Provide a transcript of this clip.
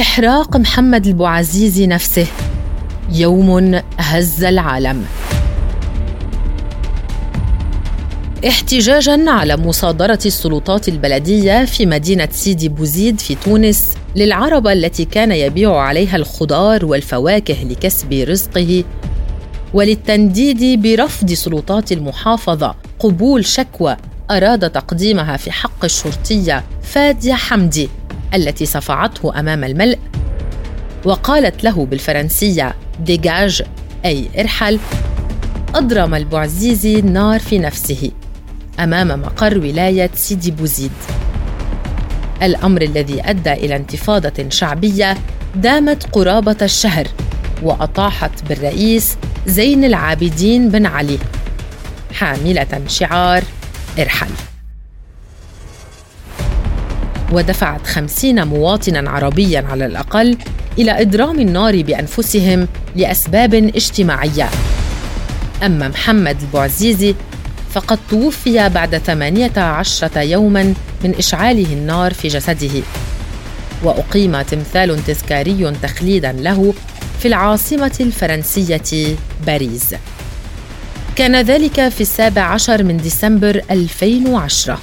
إحراق محمد البوعزيزي نفسه. يوم هز العالم. احتجاجا على مصادرة السلطات البلدية في مدينة سيدي بوزيد في تونس للعربة التي كان يبيع عليها الخضار والفواكه لكسب رزقه وللتنديد برفض سلطات المحافظة قبول شكوى أراد تقديمها في حق الشرطية فادية حمدي. التي صفعته أمام الملء وقالت له بالفرنسية ديجاج أي ارحل. أضرم البوعزيزي النار في نفسه أمام مقر ولاية سيدي بوزيد. الأمر الذي أدى إلى انتفاضة شعبية دامت قرابة الشهر وأطاحت بالرئيس زين العابدين بن علي. حاملة شعار ارحل. ودفعت خمسين مواطنا عربيا على الأقل إلى إضرام النار بأنفسهم لأسباب اجتماعية. أما محمد البوعزيزي فقد توفي بعد ثمانية عشرة يوما من إشعاله النار في جسده. وأقيم تمثال تذكاري تخليدا له في العاصمة الفرنسية باريس. كان ذلك في السابع عشر من ديسمبر 2010